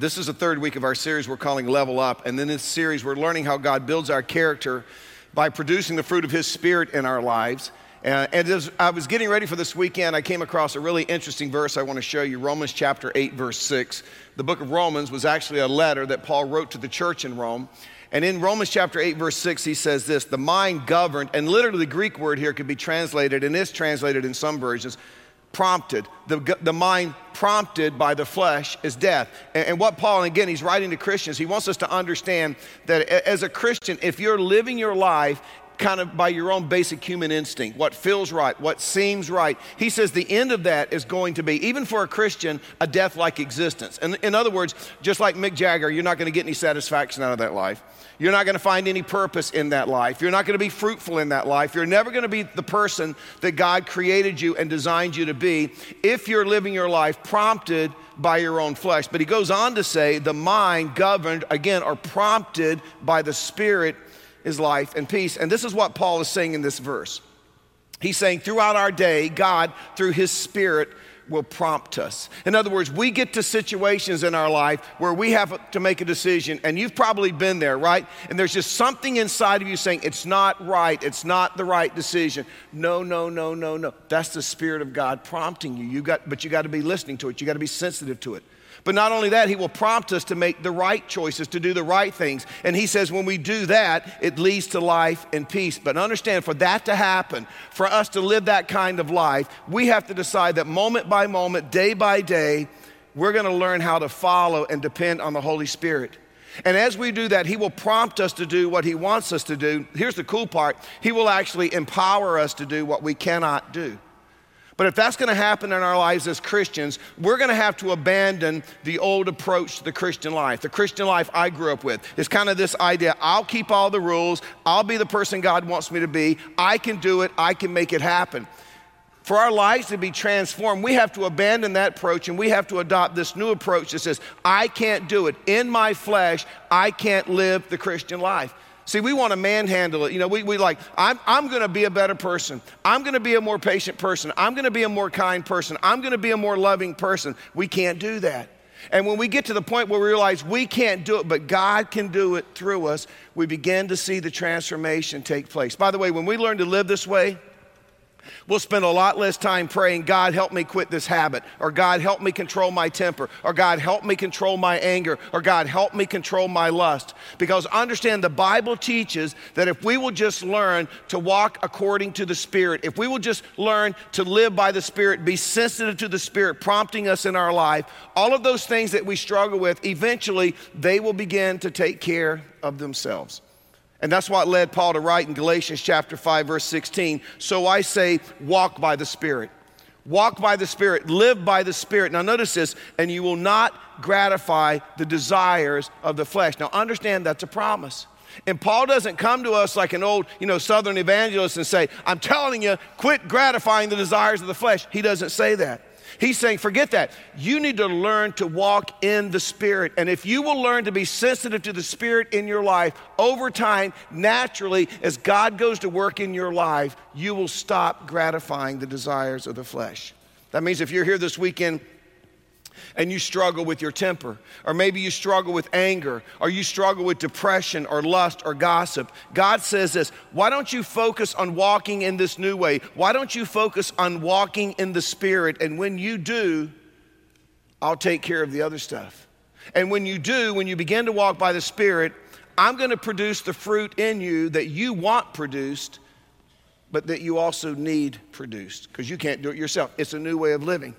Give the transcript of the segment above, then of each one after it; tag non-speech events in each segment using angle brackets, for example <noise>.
This is the third week of our series we're calling Level Up. And in this series, we're learning how God builds our character by producing the fruit of His Spirit in our lives. Uh, and as I was getting ready for this weekend, I came across a really interesting verse I want to show you Romans chapter 8, verse 6. The book of Romans was actually a letter that Paul wrote to the church in Rome. And in Romans chapter 8, verse 6, he says this the mind governed, and literally the Greek word here could be translated and is translated in some versions prompted. The, the mind prompted by the flesh is death. And, and, what Paul, and again, he's writing to Christians, he wants us to understand that as a Christian, if you're living your life kind of by your own basic human instinct, what feels right, what seems right. He says the end of that is going to be, even for a Christian, a death like existence. And in other words, just like Mick Jagger, you're not going to get any satisfaction out of that life. You're not going to find any purpose in that life. You're not going to be fruitful in that life. You're never going to be the person that God created you and designed you to be if you're living your life prompted by your own flesh. But he goes on to say the mind governed, again, or prompted by the Spirit is life and peace. And this is what Paul is saying in this verse. He's saying throughout our day, God, through his Spirit, will prompt us. In other words, we get to situations in our life where we have to make a decision, and you've probably been there, right? And there's just something inside of you saying, it's not right, it's not the right decision. No, no, no, no, no. That's the Spirit of God prompting you. you got, but you got to be listening to it, you got to be sensitive to it. But not only that, He will prompt us to make the right choices, to do the right things. And He says when we do that, it leads to life and peace. But understand, for that to happen, for us to live that kind of life, we have to decide that moment by moment, day by day, we're going to learn how to follow and depend on the Holy Spirit. And as we do that, He will prompt us to do what He wants us to do. Here's the cool part He will actually empower us to do what we cannot do. But if that's going to happen in our lives as Christians, we're going to have to abandon the old approach to the Christian life. The Christian life I grew up with is kind of this idea I'll keep all the rules, I'll be the person God wants me to be, I can do it, I can make it happen. For our lives to be transformed, we have to abandon that approach and we have to adopt this new approach that says, I can't do it. In my flesh, I can't live the Christian life. See, we want to manhandle it. You know, we, we like, I'm, I'm going to be a better person. I'm going to be a more patient person. I'm going to be a more kind person. I'm going to be a more loving person. We can't do that. And when we get to the point where we realize we can't do it, but God can do it through us, we begin to see the transformation take place. By the way, when we learn to live this way, We'll spend a lot less time praying, God, help me quit this habit, or God, help me control my temper, or God, help me control my anger, or God, help me control my lust. Because understand the Bible teaches that if we will just learn to walk according to the Spirit, if we will just learn to live by the Spirit, be sensitive to the Spirit prompting us in our life, all of those things that we struggle with, eventually they will begin to take care of themselves. And that's what led Paul to write in Galatians chapter 5 verse 16, so I say walk by the Spirit. Walk by the Spirit, live by the Spirit. Now notice this, and you will not gratify the desires of the flesh. Now understand that's a promise. And Paul doesn't come to us like an old, you know, southern evangelist and say, "I'm telling you, quit gratifying the desires of the flesh." He doesn't say that. He's saying, forget that. You need to learn to walk in the Spirit. And if you will learn to be sensitive to the Spirit in your life over time, naturally, as God goes to work in your life, you will stop gratifying the desires of the flesh. That means if you're here this weekend and you struggle with your temper, or maybe you struggle with anger, or you struggle with depression, or lust, or gossip, God says this why don't you focus on walking in this new way? Why don't you focus on walking in the Spirit? And when you do, I'll take care of the other stuff. And when you do, when you begin to walk by the Spirit, I'm going to produce the fruit in you that you want produced, but that you also need produced because you can't do it yourself. It's a new way of living.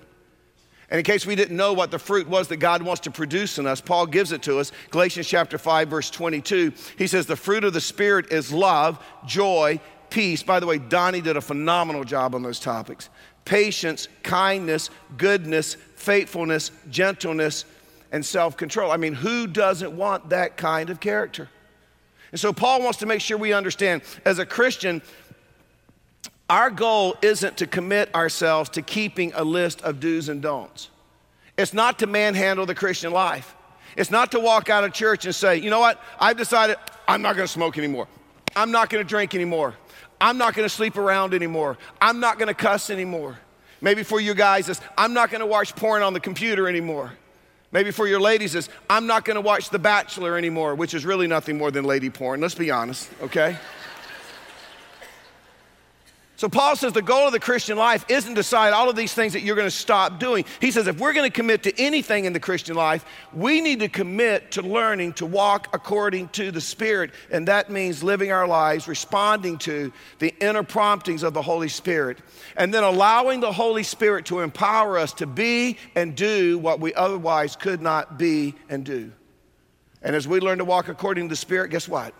And in case we didn't know what the fruit was that God wants to produce in us, Paul gives it to us. Galatians chapter 5, verse 22. He says, The fruit of the Spirit is love, joy, peace. By the way, Donnie did a phenomenal job on those topics patience, kindness, goodness, faithfulness, gentleness, and self control. I mean, who doesn't want that kind of character? And so Paul wants to make sure we understand as a Christian, our goal isn't to commit ourselves to keeping a list of do's and don'ts. It's not to manhandle the Christian life. It's not to walk out of church and say, you know what, I've decided I'm not gonna smoke anymore. I'm not gonna drink anymore. I'm not gonna sleep around anymore. I'm not gonna cuss anymore. Maybe for you guys, it's I'm not gonna watch porn on the computer anymore. Maybe for your ladies, is I'm not gonna watch The Bachelor anymore, which is really nothing more than lady porn, let's be honest, okay? So Paul says the goal of the Christian life isn't to decide all of these things that you're going to stop doing. He says if we're going to commit to anything in the Christian life, we need to commit to learning to walk according to the Spirit. And that means living our lives responding to the inner promptings of the Holy Spirit. And then allowing the Holy Spirit to empower us to be and do what we otherwise could not be and do. And as we learn to walk according to the Spirit, guess what?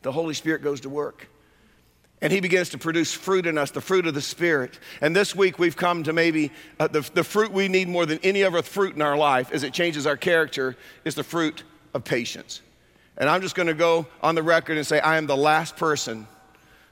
The Holy Spirit goes to work and he begins to produce fruit in us, the fruit of the Spirit. And this week we've come to maybe uh, the, the fruit we need more than any other fruit in our life as it changes our character is the fruit of patience. And I'm just gonna go on the record and say, I am the last person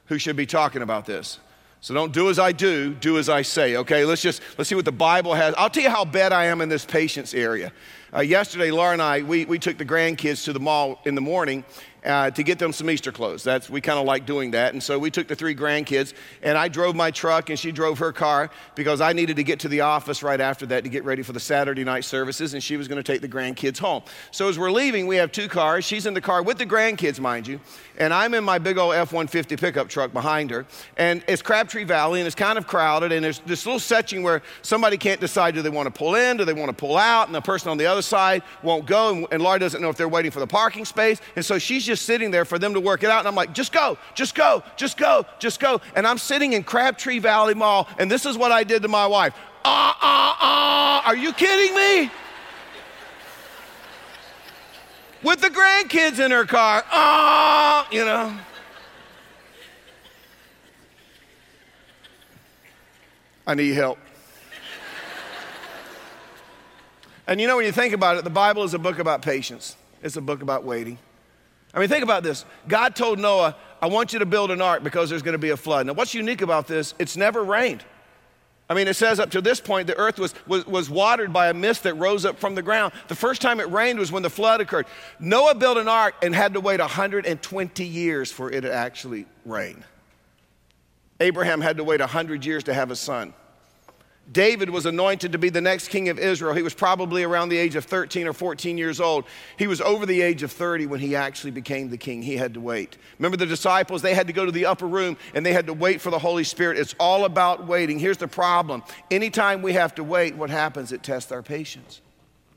who should be talking about this. So don't do as I do, do as I say, okay? Let's just, let's see what the Bible has. I'll tell you how bad I am in this patience area. Uh, yesterday, Laura and I, we, we took the grandkids to the mall in the morning, uh, to get them some Easter clothes. That's we kind of like doing that. And so we took the three grandkids, and I drove my truck, and she drove her car because I needed to get to the office right after that to get ready for the Saturday night services, and she was going to take the grandkids home. So as we're leaving, we have two cars. She's in the car with the grandkids, mind you, and I'm in my big old F-150 pickup truck behind her. And it's Crabtree Valley, and it's kind of crowded, and there's this little section where somebody can't decide do they want to pull in, do they want to pull out, and the person on the other side won't go, and, and Laura doesn't know if they're waiting for the parking space, and so she's just sitting there for them to work it out. And I'm like, just go, just go, just go, just go. And I'm sitting in Crabtree Valley Mall, and this is what I did to my wife. Ah, ah, ah, are you kidding me? With the grandkids in her car, ah, you know. I need help. and you know, when you think about it, the Bible is a book about patience, it's a book about waiting. I mean, think about this. God told Noah, I want you to build an ark because there's going to be a flood. Now, what's unique about this? It's never rained. I mean, it says up to this point, the earth was, was, was watered by a mist that rose up from the ground. The first time it rained was when the flood occurred. Noah built an ark and had to wait 120 years for it to actually rain. Abraham had to wait 100 years to have a son. David was anointed to be the next king of Israel. He was probably around the age of 13 or 14 years old. He was over the age of 30 when he actually became the king. He had to wait. Remember the disciples? They had to go to the upper room and they had to wait for the Holy Spirit. It's all about waiting. Here's the problem anytime we have to wait, what happens? It tests our patience,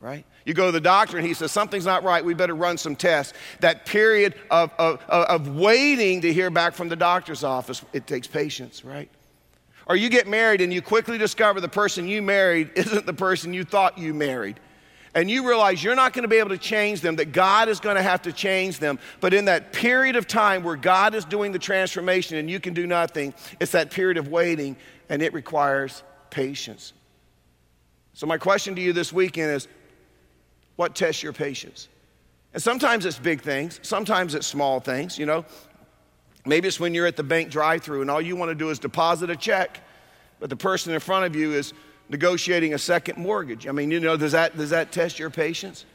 right? You go to the doctor and he says, Something's not right. We better run some tests. That period of, of, of waiting to hear back from the doctor's office, it takes patience, right? Or you get married and you quickly discover the person you married <laughs> isn't the person you thought you married. And you realize you're not going to be able to change them, that God is going to have to change them. But in that period of time where God is doing the transformation and you can do nothing, it's that period of waiting and it requires patience. So, my question to you this weekend is what tests your patience? And sometimes it's big things, sometimes it's small things. You know, Maybe it's when you're at the bank drive through and all you want to do is deposit a check, but the person in front of you is negotiating a second mortgage. I mean, you know, does that, does that test your patience?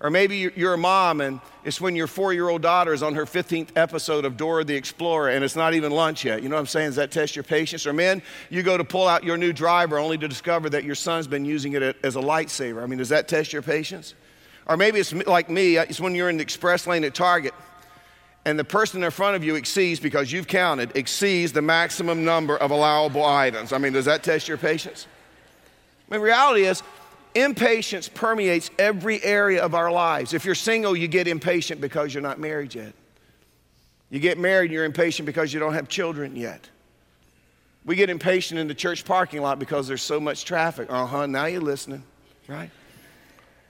Or maybe you're a mom and it's when your four year old daughter is on her 15th episode of Dora the Explorer and it's not even lunch yet. You know what I'm saying? Does that test your patience? Or men, you go to pull out your new driver only to discover that your son's been using it as a lightsaber. I mean, does that test your patience? Or maybe it's like me, uh, it's when you're in the express lane at Target and the person in front of you exceeds, because you've counted, exceeds the maximum number of allowable items. I mean, does that test your patience? I mean, reality is, impatience permeates every area of our lives. If you're single, you get impatient because you're not married yet. You get married you're impatient because you don't have children yet. We get impatient in the church parking lot because there's so much traffic. Uh huh, now you're listening, right?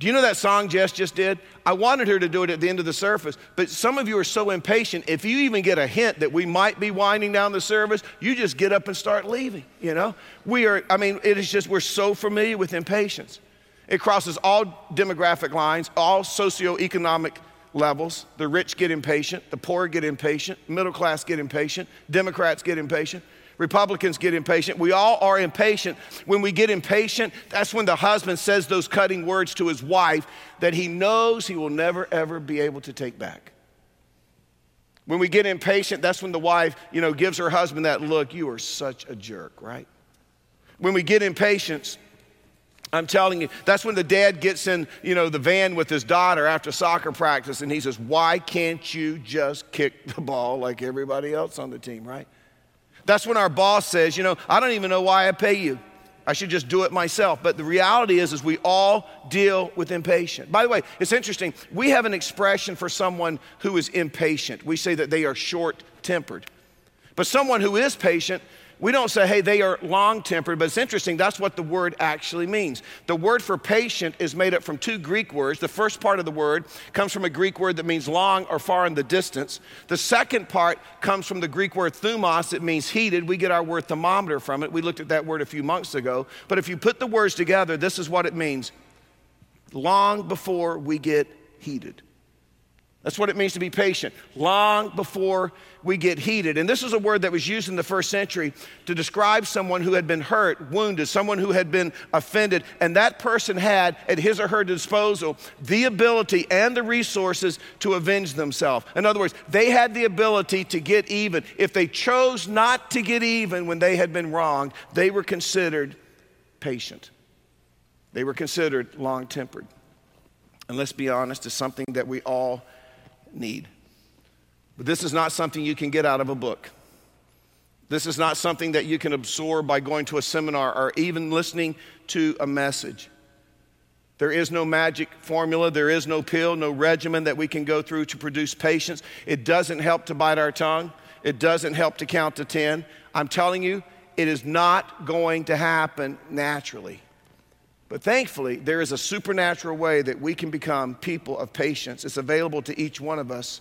Do you know that song Jess just did? I wanted her to do it at the end of the service, but some of you are so impatient. If you even get a hint that we might be winding down the service, you just get up and start leaving, you know? We are, I mean, it is just, we're so familiar with impatience. It crosses all demographic lines, all socioeconomic levels. The rich get impatient, the poor get impatient, middle class get impatient, Democrats get impatient. Republicans get impatient. We all are impatient. When we get impatient, that's when the husband says those cutting words to his wife that he knows he will never, ever be able to take back. When we get impatient, that's when the wife, you know, gives her husband that look, you are such a jerk, right? When we get impatient, I'm telling you, that's when the dad gets in, you know, the van with his daughter after soccer practice and he says, Why can't you just kick the ball like everybody else on the team, right? That's when our boss says, You know, I don't even know why I pay you. I should just do it myself. But the reality is, is we all deal with impatience. By the way, it's interesting. We have an expression for someone who is impatient. We say that they are short tempered. But someone who is patient we don't say, hey, they are long tempered, but it's interesting. That's what the word actually means. The word for patient is made up from two Greek words. The first part of the word comes from a Greek word that means long or far in the distance. The second part comes from the Greek word thumos, it means heated. We get our word thermometer from it. We looked at that word a few months ago. But if you put the words together, this is what it means long before we get heated. That's what it means to be patient, long before we get heated. And this is a word that was used in the first century to describe someone who had been hurt, wounded, someone who had been offended, and that person had at his or her disposal the ability and the resources to avenge themselves. In other words, they had the ability to get even. If they chose not to get even when they had been wronged, they were considered patient, they were considered long tempered. And let's be honest, it's something that we all need. But this is not something you can get out of a book. This is not something that you can absorb by going to a seminar or even listening to a message. There is no magic formula, there is no pill, no regimen that we can go through to produce patience. It doesn't help to bite our tongue, it doesn't help to count to 10. I'm telling you, it is not going to happen naturally. But thankfully, there is a supernatural way that we can become people of patience. It's available to each one of us.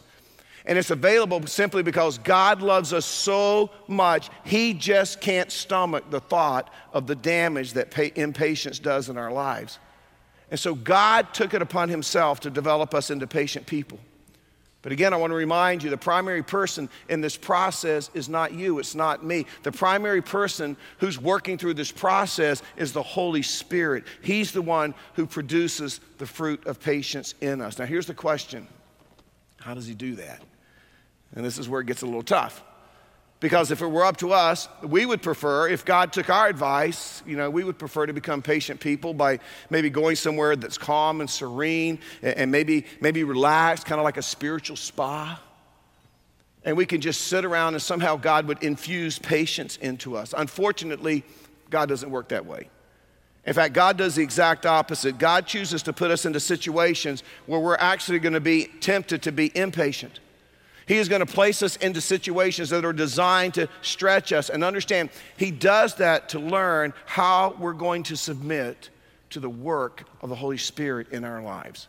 And it's available simply because God loves us so much, He just can't stomach the thought of the damage that impatience does in our lives. And so God took it upon Himself to develop us into patient people. But again, I want to remind you the primary person in this process is not you, it's not me. The primary person who's working through this process is the Holy Spirit. He's the one who produces the fruit of patience in us. Now, here's the question How does he do that? And this is where it gets a little tough. Because if it were up to us, we would prefer, if God took our advice, you know, we would prefer to become patient people by maybe going somewhere that's calm and serene and maybe, maybe relaxed, kind of like a spiritual spa. And we can just sit around and somehow God would infuse patience into us. Unfortunately, God doesn't work that way. In fact, God does the exact opposite. God chooses to put us into situations where we're actually going to be tempted to be impatient he is going to place us into situations that are designed to stretch us. And understand, He does that to learn how we're going to submit to the work of the Holy Spirit in our lives.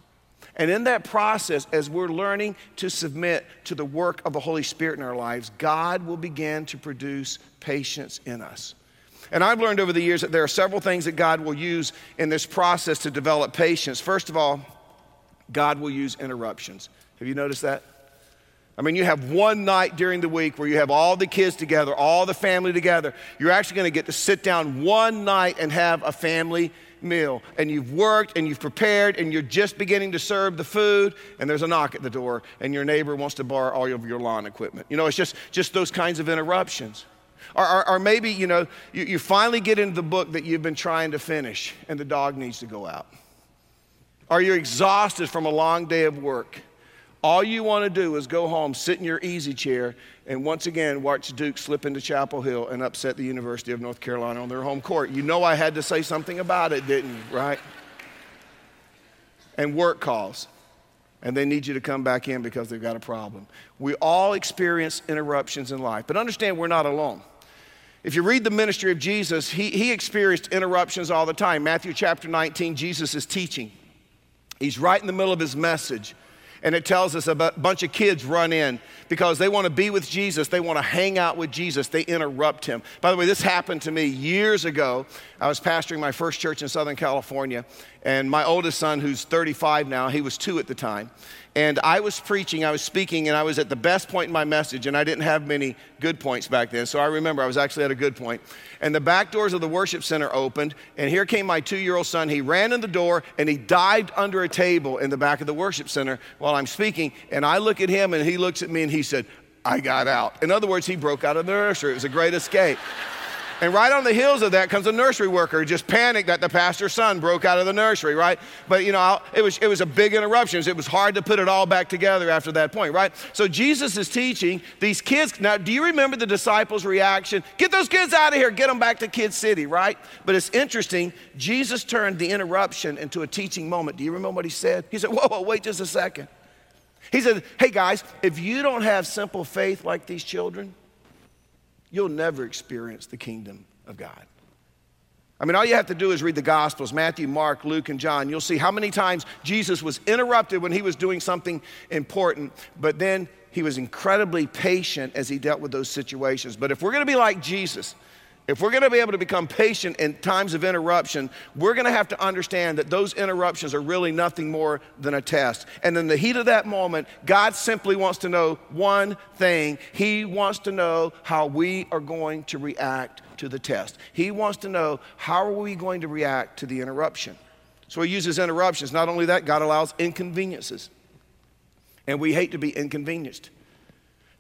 And in that process, as we're learning to submit to the work of the Holy Spirit in our lives, God will begin to produce patience in us. And I've learned over the years that there are several things that God will use in this process to develop patience. First of all, God will use interruptions. Have you noticed that? I mean, you have one night during the week where you have all the kids together, all the family together. You're actually going to get to sit down one night and have a family meal. And you've worked and you've prepared and you're just beginning to serve the food, and there's a knock at the door, and your neighbor wants to borrow all of your lawn equipment. You know, it's just, just those kinds of interruptions. Or, or, or maybe, you know, you, you finally get into the book that you've been trying to finish, and the dog needs to go out. Or you're exhausted from a long day of work all you want to do is go home, sit in your easy chair, and once again watch Duke slip into Chapel Hill and upset the University of North Carolina on their home court. You know I had to say something about it, didn't you? Right? And work calls. And they need you to come back in because they've got a problem. We all experience interruptions in life, but understand we're not alone. If you read the ministry of Jesus, he, he experienced interruptions all the time. Matthew chapter 19, Jesus is teaching. He's right in the middle of his message and it tells us a bunch of kids run in because they want to be with Jesus. They want to hang out with Jesus. They interrupt him. By the way, this happened to me years ago. I was pastoring my first church in Southern California, and my oldest son, who's 35 now, he was two at the time. And I was preaching, I was speaking, and I was at the best point in my message, and I didn't have many good points back then. So I remember I was actually at a good point. And the back doors of the worship center opened, and here came my two year old son. He ran in the door and he dived under a table in the back of the worship center while I'm speaking. And I look at him, and he looks at me, and he said, I got out. In other words, he broke out of the nursery. It was a great escape. And right on the heels of that comes a nursery worker, just panicked that the pastor's son broke out of the nursery, right? But you know, it was, it was a big interruption. It was hard to put it all back together after that point, right? So Jesus is teaching these kids. Now, do you remember the disciples' reaction? Get those kids out of here, get them back to Kid City, right? But it's interesting, Jesus turned the interruption into a teaching moment. Do you remember what he said? He said, Whoa, whoa, wait just a second. He said, Hey guys, if you don't have simple faith like these children, you'll never experience the kingdom of God. I mean, all you have to do is read the Gospels Matthew, Mark, Luke, and John. You'll see how many times Jesus was interrupted when he was doing something important, but then he was incredibly patient as he dealt with those situations. But if we're going to be like Jesus, if we're going to be able to become patient in times of interruption, we're going to have to understand that those interruptions are really nothing more than a test. And in the heat of that moment, God simply wants to know one thing He wants to know how we are going to react to the test. He wants to know how are we going to react to the interruption. So He uses interruptions. Not only that, God allows inconveniences. And we hate to be inconvenienced.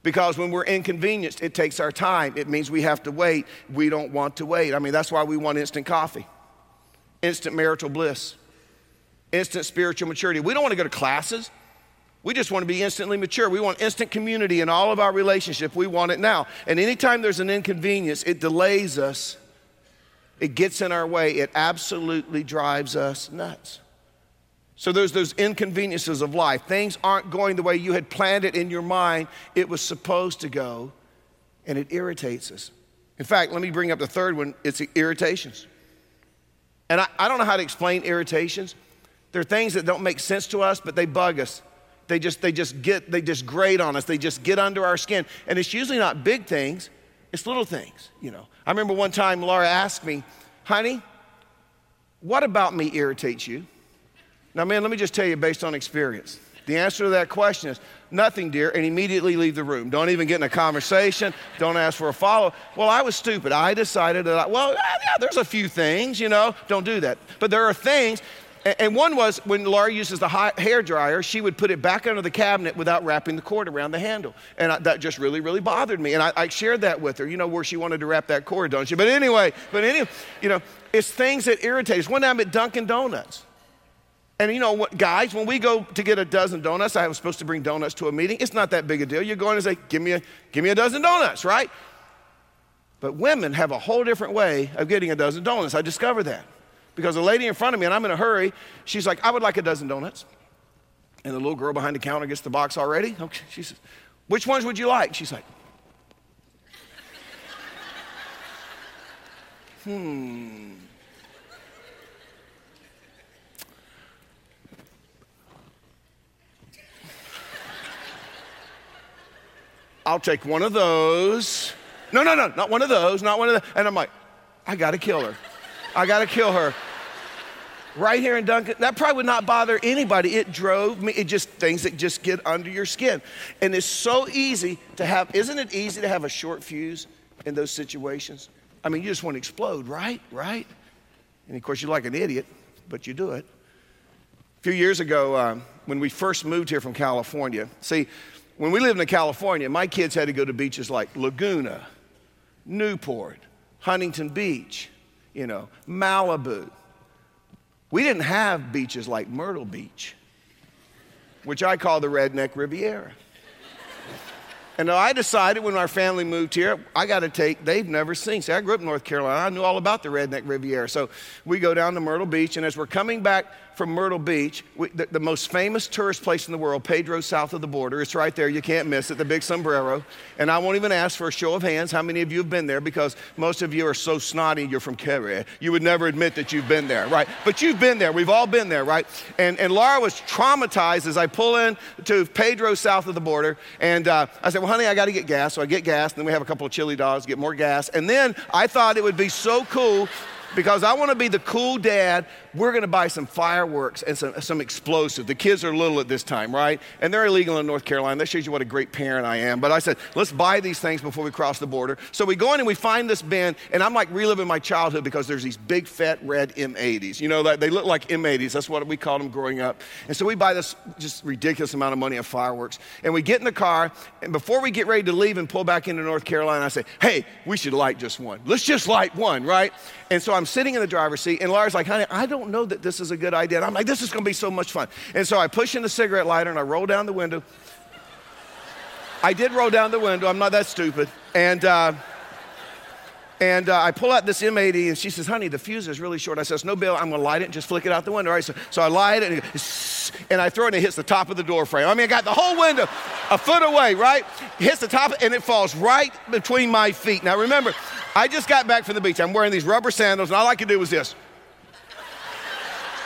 Because when we're inconvenienced, it takes our time. It means we have to wait. We don't want to wait. I mean, that's why we want instant coffee, instant marital bliss, instant spiritual maturity. We don't want to go to classes. We just want to be instantly mature. We want instant community in all of our relationship. We want it now. And anytime there's an inconvenience, it delays us. It gets in our way. It absolutely drives us nuts. So there's those inconveniences of life. Things aren't going the way you had planned it in your mind it was supposed to go, and it irritates us. In fact, let me bring up the third one it's irritations. And I, I don't know how to explain irritations. They're things that don't make sense to us, but they bug us. They just, they just get, they just grate on us. They just get under our skin. And it's usually not big things, it's little things, you know. I remember one time Laura asked me, honey, what about me irritates you? Now, man, let me just tell you based on experience. The answer to that question is nothing, dear, and immediately leave the room. Don't even get in a conversation. Don't ask for a follow. Well, I was stupid. I decided that, I, well, yeah, there's a few things, you know, don't do that. But there are things, and one was when Laura uses the hair dryer, she would put it back under the cabinet without wrapping the cord around the handle. And I, that just really, really bothered me. And I, I, shared that with her. You know where she wanted to wrap that cord, don't you? But anyway, but anyway, you know, it's things that irritate us. One time at Dunkin' Donuts, and you know what, guys, when we go to get a dozen donuts, I was supposed to bring donuts to a meeting. It's not that big a deal. You're going to say, give me a, give me a dozen donuts, right? But women have a whole different way of getting a dozen donuts. I discovered that. Because a lady in front of me, and I'm in a hurry, she's like, I would like a dozen donuts. And the little girl behind the counter gets the box already. Okay. She says, Which ones would you like? She's like, Hmm. I'll take one of those. No, no, no, not one of those, not one of those. And I'm like, I gotta kill her. I gotta kill her. Right here in Dunkin', that probably would not bother anybody. It drove me, it just things that just get under your skin. And it's so easy to have, isn't it easy to have a short fuse in those situations? I mean, you just want to explode, right? Right? And of course, you're like an idiot, but you do it. A few years ago, um, when we first moved here from California, see, when we lived in California, my kids had to go to beaches like Laguna, Newport, Huntington Beach, you know, Malibu. We didn't have beaches like Myrtle Beach, which I call the Redneck Riviera. And I decided when our family moved here, I got to take, they've never seen. See, I grew up in North Carolina. I knew all about the Redneck Riviera. So we go down to Myrtle Beach, and as we're coming back from Myrtle Beach, we, the, the, most famous tourist place in the world, Pedro, south of the border. It's right there. You can't miss it, the big sombrero. And I won't even ask for a show of hands how many of you have been there because most of you are so snotty, you're from Cary. You would never admit that you've been there, right? But you've been there. We've all been there, right? And, and Laura was traumatized as I pull in to Pedro, south of the border. And uh, I said, Well, honey, I got to get gas. So I get gas, and then we have a couple of chili dogs, get more gas. And then I thought it would be so cool because I want to be the cool dad. We're going to buy some fireworks and some, some explosives. The kids are little at this time, right? And they're illegal in North Carolina. That shows you what a great parent I am. But I said, let's buy these things before we cross the border. So we go in and we find this bin, and I'm like reliving my childhood because there's these big, fat, red M80s. You know, that they look like M80s. That's what we called them growing up. And so we buy this just ridiculous amount of money of fireworks. And we get in the car, and before we get ready to leave and pull back into North Carolina, I say, hey, we should light just one. Let's just light one, right? And so I'm sitting in the driver's seat, and Laura's like, honey, I don't know that this is a good idea. And I'm like, this is going to be so much fun. And so I push in the cigarette lighter and I roll down the window. I did roll down the window. I'm not that stupid. And, uh, and uh, I pull out this M80, and she says, honey, the fuse is really short. I says, no, Bill, I'm to light it and just flick it out the window. Right? So, so I light it, and, and I throw it, and it hits the top of the door frame. I mean, I got the whole window a foot away, right? It hits the top, and it falls right between my feet. Now, remember, I just got back from the beach. I'm wearing these rubber sandals, and all I could do was this.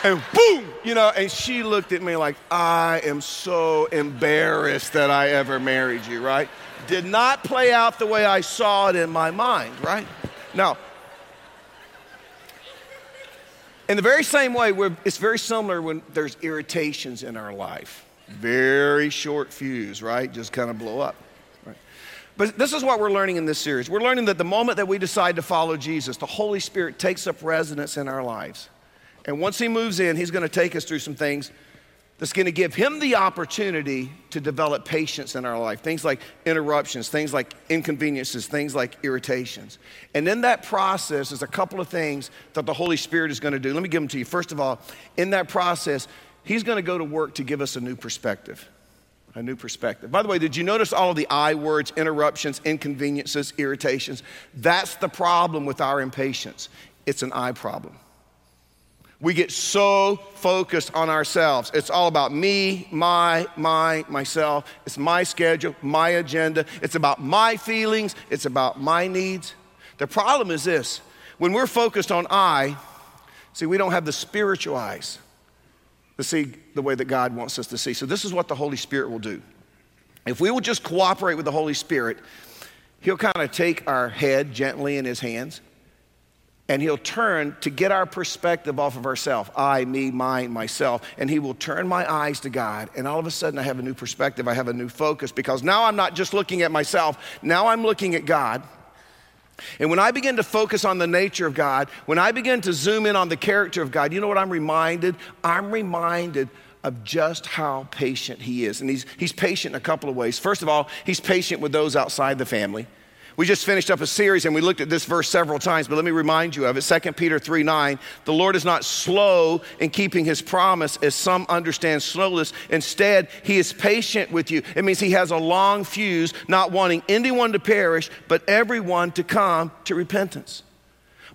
And boom, you know, and she looked at me like, I am so embarrassed that I ever married you, right? Did not play out the way I saw it in my mind, right? Now, in the very same way, it's very similar when there's irritations in our life. Very short fuse, right? Just kind of blow up. Right? But this is what we're learning in this series. We're learning that the moment that we decide to follow Jesus, the Holy Spirit takes up residence in our lives. And once He moves in, He's going to take us through some things that's going to give him the opportunity to develop patience in our life. Things like interruptions, things like inconveniences, things like irritations. And in that process, there's a couple of things that the Holy Spirit is going to do. Let me give them to you. First of all, in that process, he's going to go to work to give us a new perspective. A new perspective. By the way, did you notice all of the I words, interruptions, inconveniences, irritations? That's the problem with our impatience. It's an I problem. We get so focused on ourselves. It's all about me, my, my, myself. It's my schedule, my agenda. It's about my feelings. It's about my needs. The problem is this when we're focused on I, see, we don't have the spiritual eyes to see the way that God wants us to see. So, this is what the Holy Spirit will do. If we will just cooperate with the Holy Spirit, He'll kind of take our head gently in His hands and he'll turn to get our perspective off of ourselves I, me, mine, myself. And he will turn my eyes to God. And all of a sudden, I have a new perspective. I have a new focus because now I'm not just looking at myself, now I'm looking at God. And when I begin to focus on the nature of God, when I begin to zoom in on the character of God, you know what I'm reminded? I'm reminded of just how patient He is. And He's, he's patient in a couple of ways. First of all, He's patient with those outside the family. We just finished up a series and we looked at this verse several times, but let me remind you of it. 2 Peter 3 9. The Lord is not slow in keeping his promise, as some understand slowness. Instead, he is patient with you. It means he has a long fuse, not wanting anyone to perish, but everyone to come to repentance.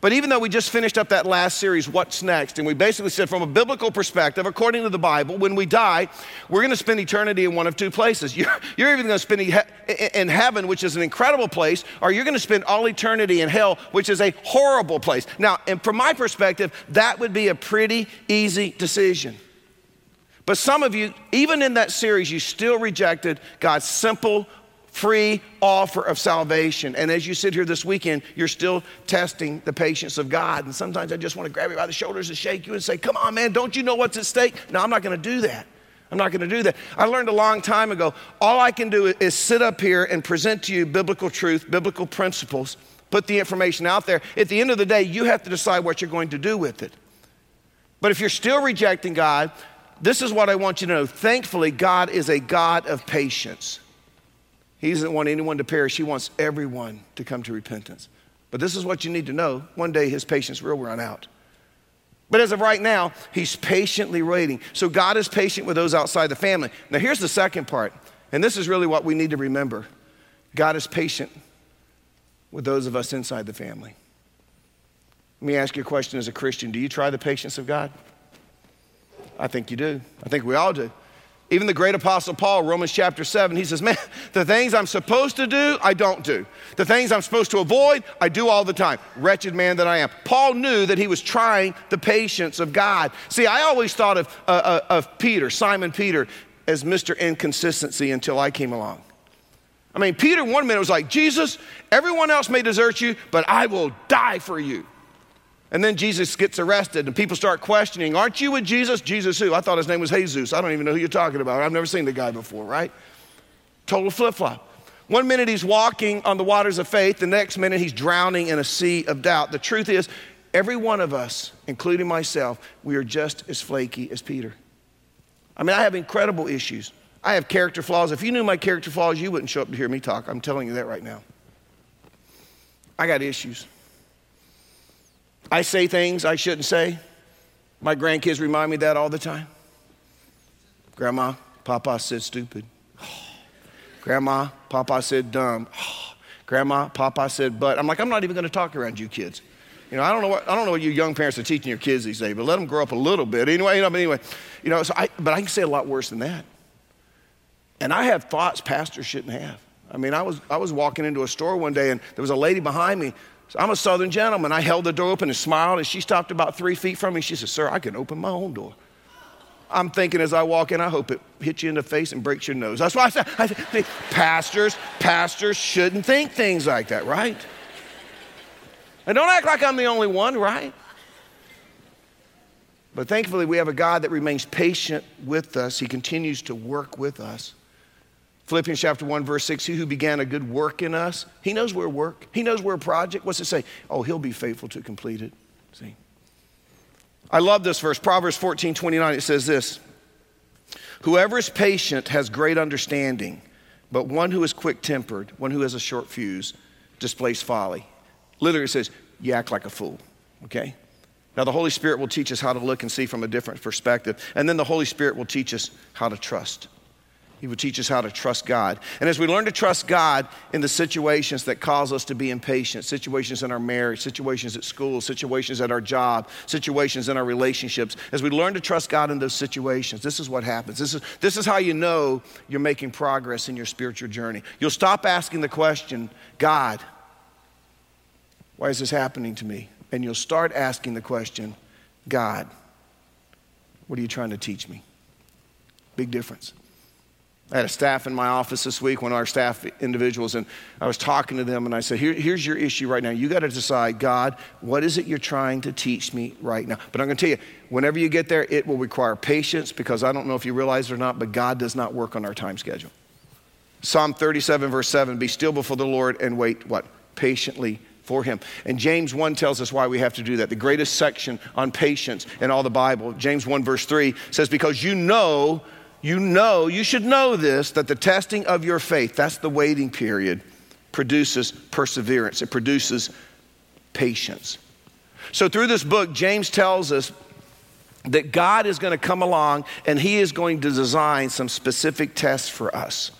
But even though we just finished up that last series, What's Next? And we basically said, from a biblical perspective, according to the Bible, when we die, we're going to spend eternity in one of two places. <laughs> You're, you're even going to spend in heaven, which is an incredible place, or you're going to spend all eternity in hell, which is a horrible place. Now, and from my perspective, that would be a pretty easy decision. But some of you, even in that series, you still rejected God's simple, free offer of salvation. And as you sit here this weekend, you're still testing the patience of God. And sometimes I just want to grab you by the shoulders and shake you and say, Come on, man, don't you know what's at stake? No, I'm not going to do that. I'm not going to do that. I learned a long time ago all I can do is sit up here and present to you biblical truth, biblical principles, put the information out there. At the end of the day, you have to decide what you're going to do with it. But if you're still rejecting God, this is what I want you to know. Thankfully, God is a God of patience. He doesn't want anyone to perish, He wants everyone to come to repentance. But this is what you need to know one day His patience will run out. But as of right now, He's patiently waiting. So God is patient with those outside the family. Now, here's the second part, and this is really what we need to remember God is patient with those of us inside the family. Let me ask you a question as a Christian Do you try the patience of God? I think you do. I think we all do. Even the great apostle Paul, Romans chapter 7, he says, Man, the things I'm supposed to do, I don't do. The things I'm supposed to avoid, I do all the time. Wretched man that I am. Paul knew that he was trying the patience of God. See, I always thought of, uh, uh, of Peter, Simon Peter, as Mr. Inconsistency until I came along. I mean, Peter one minute was like, Jesus, everyone else may desert you, but I will die for you. And then Jesus gets arrested, and people start questioning, Aren't you with Jesus? Jesus who? I thought his name was Jesus. I don't even know who you're talking about. I've never seen the guy before, right? Total flip flop. One minute he's walking on the waters of faith, the next minute he's drowning in a sea of doubt. The truth is, every one of us, including myself, we are just as flaky as Peter. I mean, I have incredible issues. I have character flaws. If you knew my character flaws, you wouldn't show up to hear me talk. I'm telling you that right now. I got issues. I say things I shouldn't say. My grandkids remind me that all the time. Grandma, Papa said stupid. Grandma, Papa said dumb. Grandma, Papa said but. I'm like, I'm not even going to talk around you kids. You know, I don't know what I don't know what you young parents are teaching your kids these days, but let them grow up a little bit. Anyway, you know, but anyway, you know, so I, but I can say a lot worse than that. And I have thoughts pastors shouldn't have. I mean, I was I was walking into a store one day and there was a lady behind me. So I'm a southern gentleman. I held the door open and smiled, and she stopped about three feet from me. She said, Sir, I can open my own door. I'm thinking as I walk in, I hope it hits you in the face and breaks your nose. That's why I said, I said pastors, pastors shouldn't think things like that, right? And don't act like I'm the only one, right? But thankfully, we have a God that remains patient with us. He continues to work with us. Philippians chapter 1, verse 6 He who began a good work in us, He knows we're work. He knows we're a project. What's it say? Oh, He'll be faithful to complete it. See? I love this verse. Proverbs 14, 29, it says this Whoever is patient has great understanding, but one who is quick tempered, one who has a short fuse, displays folly. Literally, it says, You act like a fool, okay? Now, the Holy Spirit will teach us how to look and see from a different perspective. And then the Holy Spirit will teach us how to trust. He will teach us how to trust God. And as we learn to trust God in the situations that cause us to be impatient, situations in our marriage, situations at school, situations at our job, situations in our relationships, as we learn to trust God in those situations, this is what happens. This is, this is how you know you're making progress in your spiritual journey. You'll stop asking the question, God, why is this happening to me? And you'll start asking the question, God, what are you trying to teach me? Big difference. I had a staff in my office this week, one of our staff individuals, and I was talking to them and I said, Here, Here's your issue right now. You got to decide, God, what is it you're trying to teach me right now? But I'm going to tell you, whenever you get there, it will require patience because I don't know if you realize it or not, but God does not work on our time schedule. Psalm 37, verse 7 Be still before the Lord and wait, what? Patiently for him. And James 1 tells us why we have to do that. The greatest section on patience in all the Bible. James 1, verse 3 says, Because you know you know, you should know this, that the testing of your faith, that's the waiting period, produces perseverance. It produces patience. So, through this book, James tells us that God is going to come along and he is going to design some specific tests for us.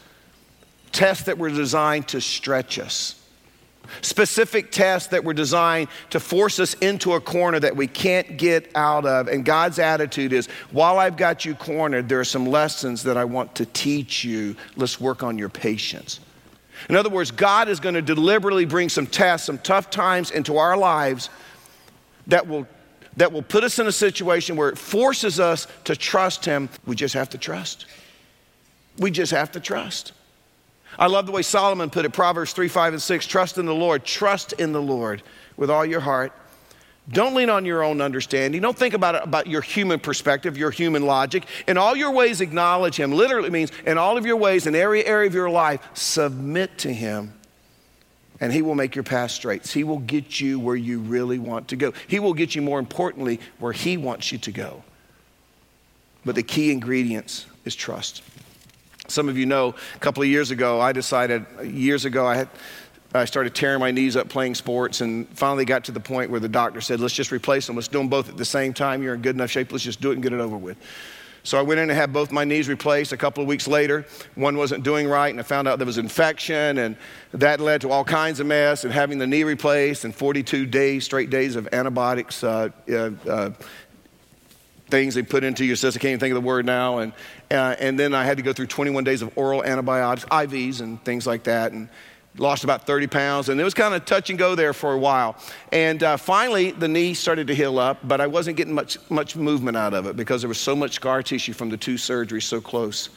Tests that were designed to stretch us specific tests that were designed to force us into a corner that we can't get out of. And God's attitude is while I've got you cornered, there are some lessons that I want to teach you. Let's work on your patience. In other words, God is going to deliberately bring some tests, some tough times into our lives that will, that will put us in a situation where it forces us to trust Him. We just have to trust. We just have to trust. I love the way Solomon put it Proverbs 3, 5, and 6. Trust in the Lord. Trust in the Lord with all your heart. Don't lean on your own understanding. Don't think about it about your human perspective, your human logic. In all your ways, acknowledge Him. Literally means in all of your ways, in every area of your life, submit to Him. And He will make your path straight. He will get you where you really want to go. He will get you, more importantly, where He wants you to go. But the key ingredients is trust. Some of you know a couple of years ago, I decided, years ago, I had. I started tearing my knees up playing sports and finally got to the point where the doctor said, let's just replace them. Let's do them both at the same time. You're in good enough shape. Let's just do it and get it over with. So I went in and had both my knees replaced. A couple of weeks later, one wasn't doing right, and I found out there was infection, and that led to all kinds of mess. And having the knee replaced, and 42 days, straight days of antibiotics, uh, uh, uh, things they put into your system. I can't even think of the word now. And, uh, and then I had to go through 21 days of oral antibiotics, IVs, and things like that. And lost about 30 pounds. And it was kind of touch and go there for a while. And uh, finally, the knee started to heal up, but I wasn't getting much, much movement out of it because there was so much scar tissue from the two surgeries so close.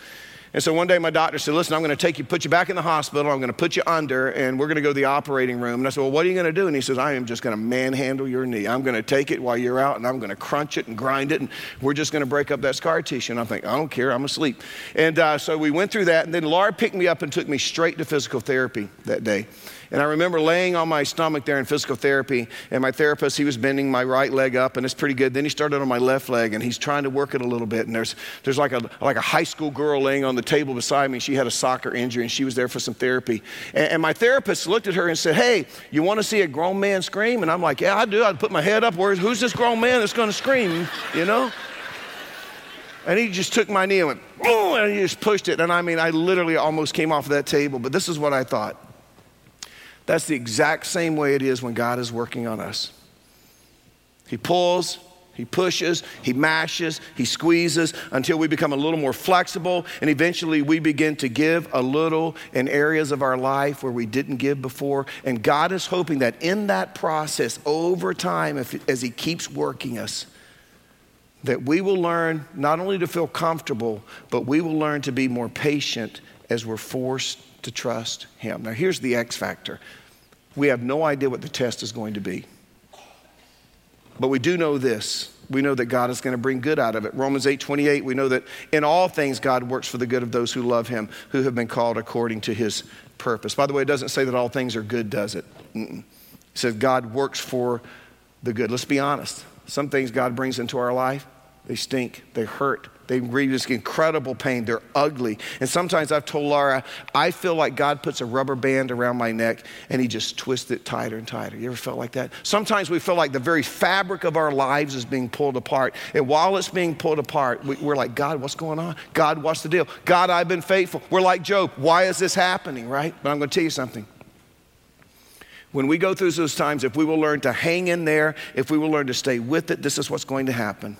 And so one day my doctor said, Listen, I'm going to take you, put you back in the hospital. I'm going to put you under, and we're going to go to the operating room. And I said, Well, what are you going to do? And he says, I am just going to manhandle your knee. I'm going to take it while you're out, and I'm going to crunch it and grind it, and we're just going to break up that scar tissue. And I'm thinking, I don't care. I'm asleep. And uh, so we went through that, and then Laura picked me up and took me straight to physical therapy that day. And I remember laying on my stomach there in physical therapy, and my therapist, he was bending my right leg up, and it's pretty good. Then he started on my left leg, and he's trying to work it a little bit. And there's, there's like, a, like a high school girl laying on the table beside me. She had a soccer injury, and she was there for some therapy. And, and my therapist looked at her and said, Hey, you want to see a grown man scream? And I'm like, Yeah, I do. I'd put my head up. Where's, who's this grown man that's going to scream? You know? And he just took my knee and went, oh, and he just pushed it. And I mean, I literally almost came off of that table. But this is what I thought. That's the exact same way it is when God is working on us. He pulls, he pushes, he mashes, he squeezes until we become a little more flexible, and eventually we begin to give a little in areas of our life where we didn't give before. And God is hoping that in that process, over time, if, as he keeps working us, that we will learn not only to feel comfortable, but we will learn to be more patient as we're forced to trust Him. Now, here's the X factor we have no idea what the test is going to be. But we do know this. We know that God is going to bring good out of it. Romans 8 28, we know that in all things God works for the good of those who love Him, who have been called according to His purpose. By the way, it doesn't say that all things are good, does it? Mm-mm. It says God works for the good. Let's be honest. Some things God brings into our life, they stink, they hurt, they this incredible pain. They're ugly. And sometimes I've told Laura, I feel like God puts a rubber band around my neck and he just twists it tighter and tighter. You ever felt like that? Sometimes we feel like the very fabric of our lives is being pulled apart. And while it's being pulled apart, we're like, God, what's going on? God, what's the deal? God, I've been faithful. We're like Job. Why is this happening, right? But I'm going to tell you something when we go through those times, if we will learn to hang in there, if we will learn to stay with it, this is what's going to happen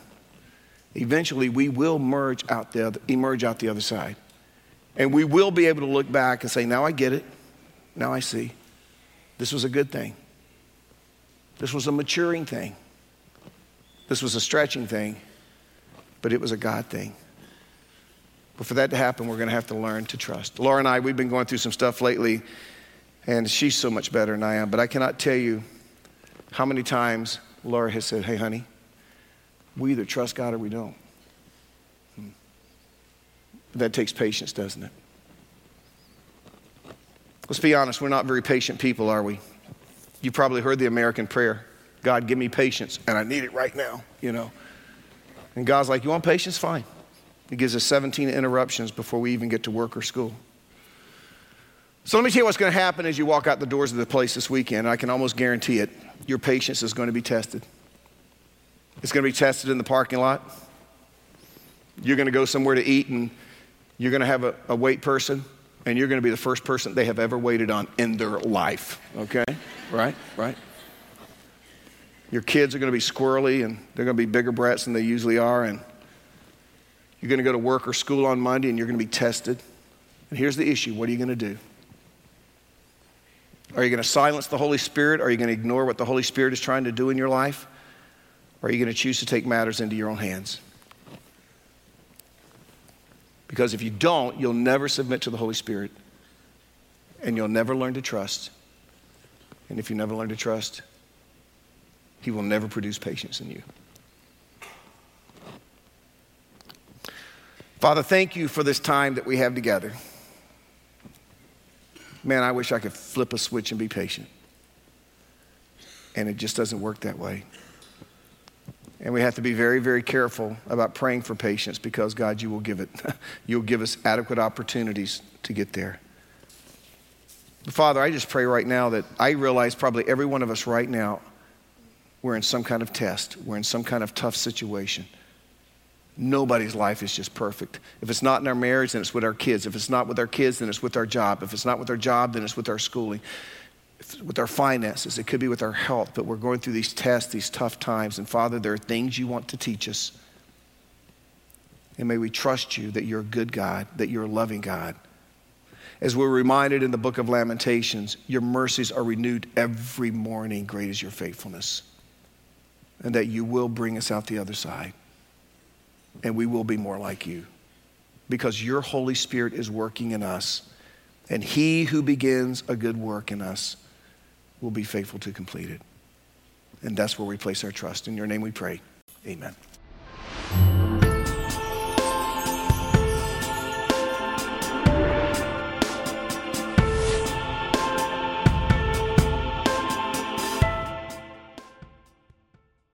eventually we will merge out the other, emerge out the other side. And we will be able to look back and say, now I get it. Now I see. This was a good thing. This was a maturing thing. This was a stretching thing, but it was a God thing. But for that to happen, we're going to have to learn to trust. Laura and I, we've been going through some stuff lately, and she's so much better than I am. But I cannot tell you how many times Laura has said, Hey, honey, we either trust God or we don't. Hmm. That takes patience, doesn't it? Let's be honest, we're not very patient people, are we? You probably heard the American prayer God, give me patience, and I need it right now, you know. And God's like, You want patience? Fine. He gives us 17 interruptions before we even get to work or school. So let me tell you what's going to happen as you walk out the doors of the place this weekend. I can almost guarantee it. Your patience is going to be tested. It's going to be tested in the parking lot. You're going to go somewhere to eat and you're going to have a, a wait person and you're going to be the first person they have ever waited on in their life. Okay? Right? Right? Your kids are going to be squirrely and they're going to be bigger brats than they usually are. And you're going to go to work or school on Monday and you're going to be tested. And here's the issue what are you going to do? Are you going to silence the Holy Spirit? Are you going to ignore what the Holy Spirit is trying to do in your life? Or are you going to choose to take matters into your own hands? Because if you don't, you'll never submit to the Holy Spirit and you'll never learn to trust. And if you never learn to trust, He will never produce patience in you. Father, thank you for this time that we have together. Man, I wish I could flip a switch and be patient. And it just doesn't work that way. And we have to be very, very careful about praying for patience because, God, you will give it. <laughs> You'll give us adequate opportunities to get there. Father, I just pray right now that I realize probably every one of us right now, we're in some kind of test, we're in some kind of tough situation. Nobody's life is just perfect. If it's not in our marriage, then it's with our kids. If it's not with our kids, then it's with our job. If it's not with our job, then it's with our schooling with our finances, it could be with our health, but we're going through these tests, these tough times. And Father, there are things you want to teach us. And may we trust you that you're a good God, that you're a loving God. As we're reminded in the book of Lamentations, your mercies are renewed every morning. Great is your faithfulness. And that you will bring us out the other side. And we will be more like you. because your Holy Spirit is working in us. And he who begins a good work in us will be faithful to complete it. And that's where we place our trust. In your name we pray. Amen.